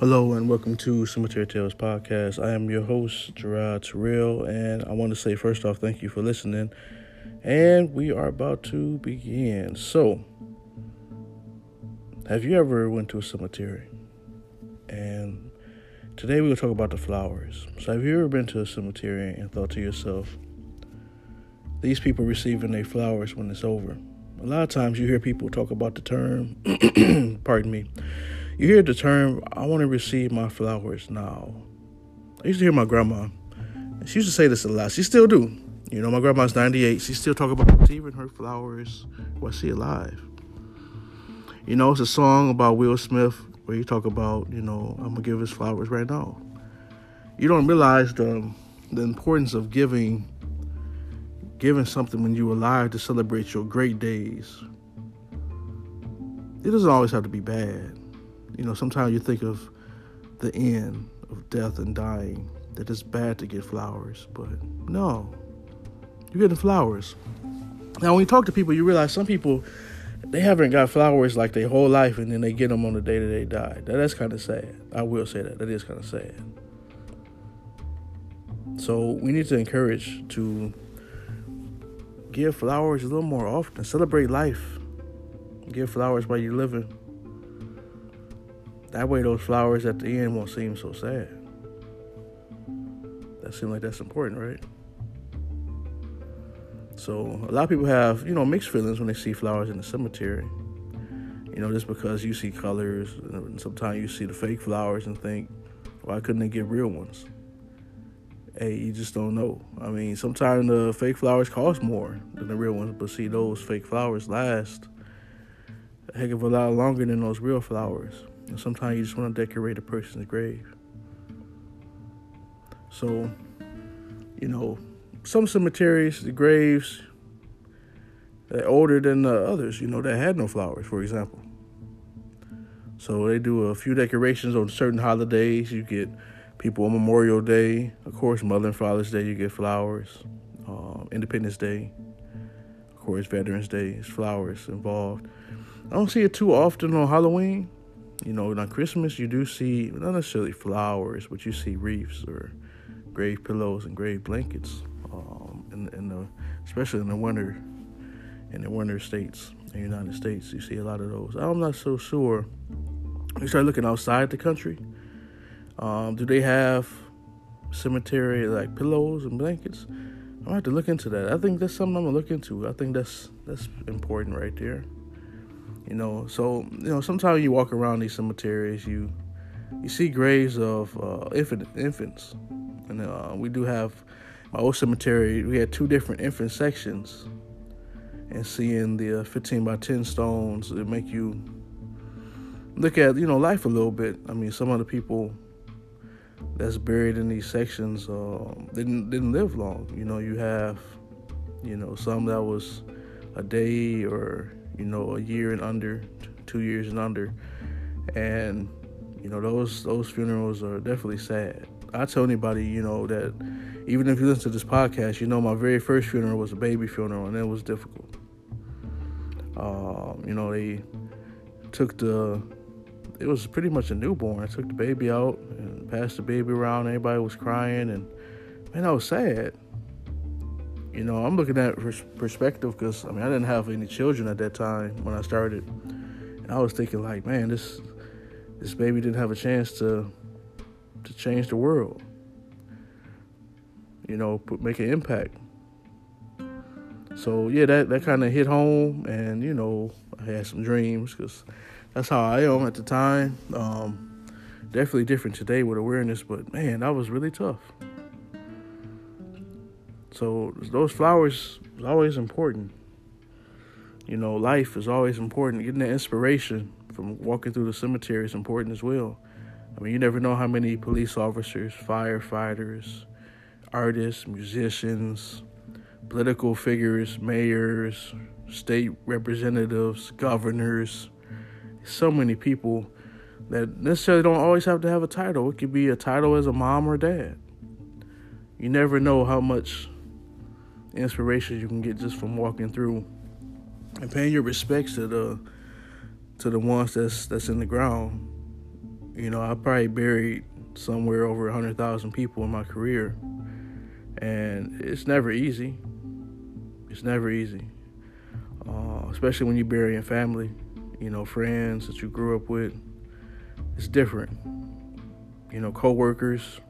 Hello and welcome to Cemetery Tales Podcast. I am your host, Gerard Terrell, and I want to say first off, thank you for listening. And we are about to begin. So, have you ever went to a cemetery? And today we're to talk about the flowers. So, have you ever been to a cemetery and thought to yourself, these people receiving their flowers when it's over? A lot of times you hear people talk about the term, pardon me, you hear the term, I want to receive my flowers now. I used to hear my grandma, she used to say this a lot. She still do. You know, my grandma's 98. She still talk about receiving her flowers while she alive. You know, it's a song about Will Smith where he talk about, you know, I'm gonna give his flowers right now. You don't realize the the importance of giving giving something when you're alive to celebrate your great days. It doesn't always have to be bad. You know, sometimes you think of the end of death and dying, that it's bad to get flowers, but no, you're getting flowers. Now, when you talk to people, you realize some people they haven't got flowers like their whole life, and then they get them on the day that they die. That, that's kind of sad. I will say that. That is kind of sad. So we need to encourage to give flowers a little more often. Celebrate life. Give flowers while you're living. That way, those flowers at the end won't seem so sad. That seems like that's important, right? So a lot of people have, you know, mixed feelings when they see flowers in the cemetery. You know, just because you see colors, and sometimes you see the fake flowers and think, why couldn't they get real ones? Hey, you just don't know. I mean, sometimes the fake flowers cost more than the real ones, but see, those fake flowers last a heck of a lot longer than those real flowers. And sometimes you just want to decorate a person's grave. So, you know, some cemeteries, the graves, they're older than the others, you know, that had no flowers, for example. So they do a few decorations on certain holidays. You get people on Memorial Day, of course, Mother and Father's Day, you get flowers. Um, Independence Day, of course, Veterans Day, is flowers involved. I don't see it too often on Halloween. You know, on Christmas, you do see not necessarily flowers, but you see wreaths or grave pillows and grave blankets um, in, in the, especially in the winter, in the winter states, in the United States, you see a lot of those. I'm not so sure. You start looking outside the country. Um, do they have cemetery like pillows and blankets? I'm have to look into that. I think that's something I'm gonna look into. I think that's that's important right there. You know, so you know, sometimes you walk around these cemeteries, you you see graves of uh, infant, infants, and uh, we do have my old cemetery, we had two different infant sections. And seeing the uh, 15 by 10 stones, it make you look at, you know, life a little bit. I mean, some of the people that's buried in these sections uh, didn't didn't live long. You know, you have, you know, some that was a day or you know a year and under, two years and under, and you know those those funerals are definitely sad. I tell anybody, you know, that even if you listen to this podcast, you know, my very first funeral was a baby funeral, and it was difficult. Um, you know, they took the, it was pretty much a newborn. I took the baby out and passed the baby around. Everybody was crying, and man, I was sad. You know, I'm looking at perspective because I mean, I didn't have any children at that time when I started, and I was thinking like, man, this this baby didn't have a chance to to change the world. You know, make an impact. So yeah, that that kind of hit home, and you know, I had some dreams because that's how I am at the time. Um, definitely different today with awareness, but man, that was really tough. So those flowers is always important. You know, life is always important. Getting that inspiration from walking through the cemetery is important as well. I mean, you never know how many police officers, firefighters, artists, musicians, political figures, mayors, state representatives, governors, so many people that necessarily don't always have to have a title. It could be a title as a mom or dad. You never know how much inspiration you can get just from walking through and paying your respects to the to the ones that's that's in the ground You know, I probably buried somewhere over 100,000 people in my career. And it's never easy. It's never easy. Uh, especially when you're burying family, you know, friends that you grew up with. It's different. You know, coworkers,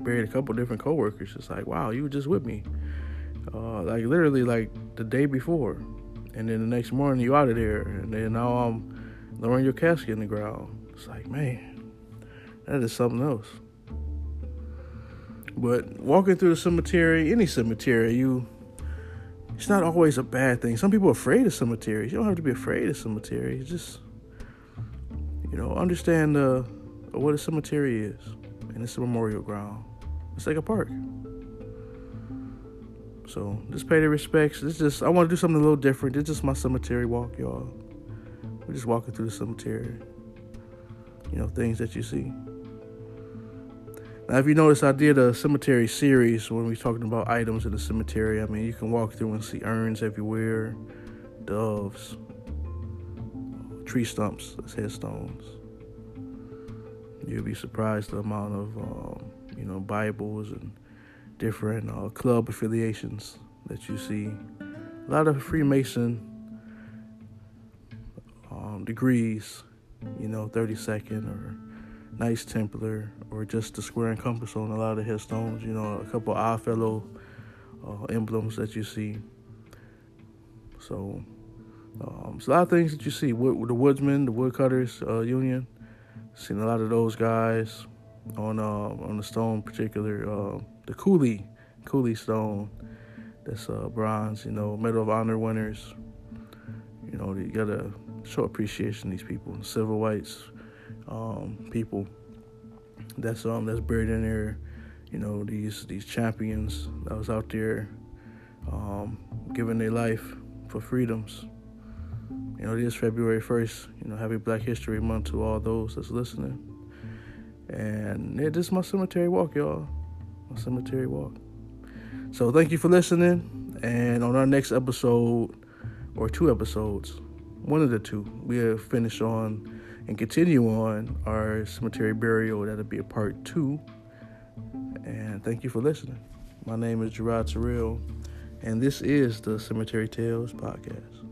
buried a couple different coworkers. It's like, wow, you were just with me. Uh, like literally like the day before. And then the next morning you out of there. And then now I'm lowering your casket in the ground. It's like, man, that is something else. But walking through the cemetery, any cemetery, you it's not always a bad thing. Some people are afraid of cemeteries. You don't have to be afraid of cemeteries. Just you know, understand uh, what a cemetery is, and it's a memorial ground. It's like a park. So just pay the respects. It's just I want to do something a little different. It's just my cemetery walk, y'all. We're just walking through the cemetery. You know, things that you see. Now, if you notice, I did a cemetery series when we talking about items in the cemetery. I mean, you can walk through and see urns everywhere, doves, tree stumps as headstones. You'll be surprised the amount of, um, you know, Bibles and different uh, club affiliations that you see. A lot of Freemason um, degrees, you know, 32nd or Knights Templar or just the square and compass on a lot of headstones. You know, a couple Oddfellow uh, emblems that you see. So, um, it's a lot of things that you see. Wood, the Woodsmen, the Woodcutters uh, Union, seen a lot of those guys on uh, on the stone, particular uh, the Cooley Cooley stone. That's uh, bronze. You know, Medal of Honor winners. You know, you gotta show appreciation to these people, civil rights um, people that's um that's buried in there. You know these these champions that was out there um, giving their life for freedoms. You know, it is February 1st. You know, happy Black History Month to all those that's listening. And yeah, this is my cemetery walk, y'all. My cemetery walk. So thank you for listening. And on our next episode, or two episodes, one of the two, we'll finish on and continue on our cemetery burial. That'll be a part two. And thank you for listening. My name is Gerard Terrell, and this is the Cemetery Tales Podcast.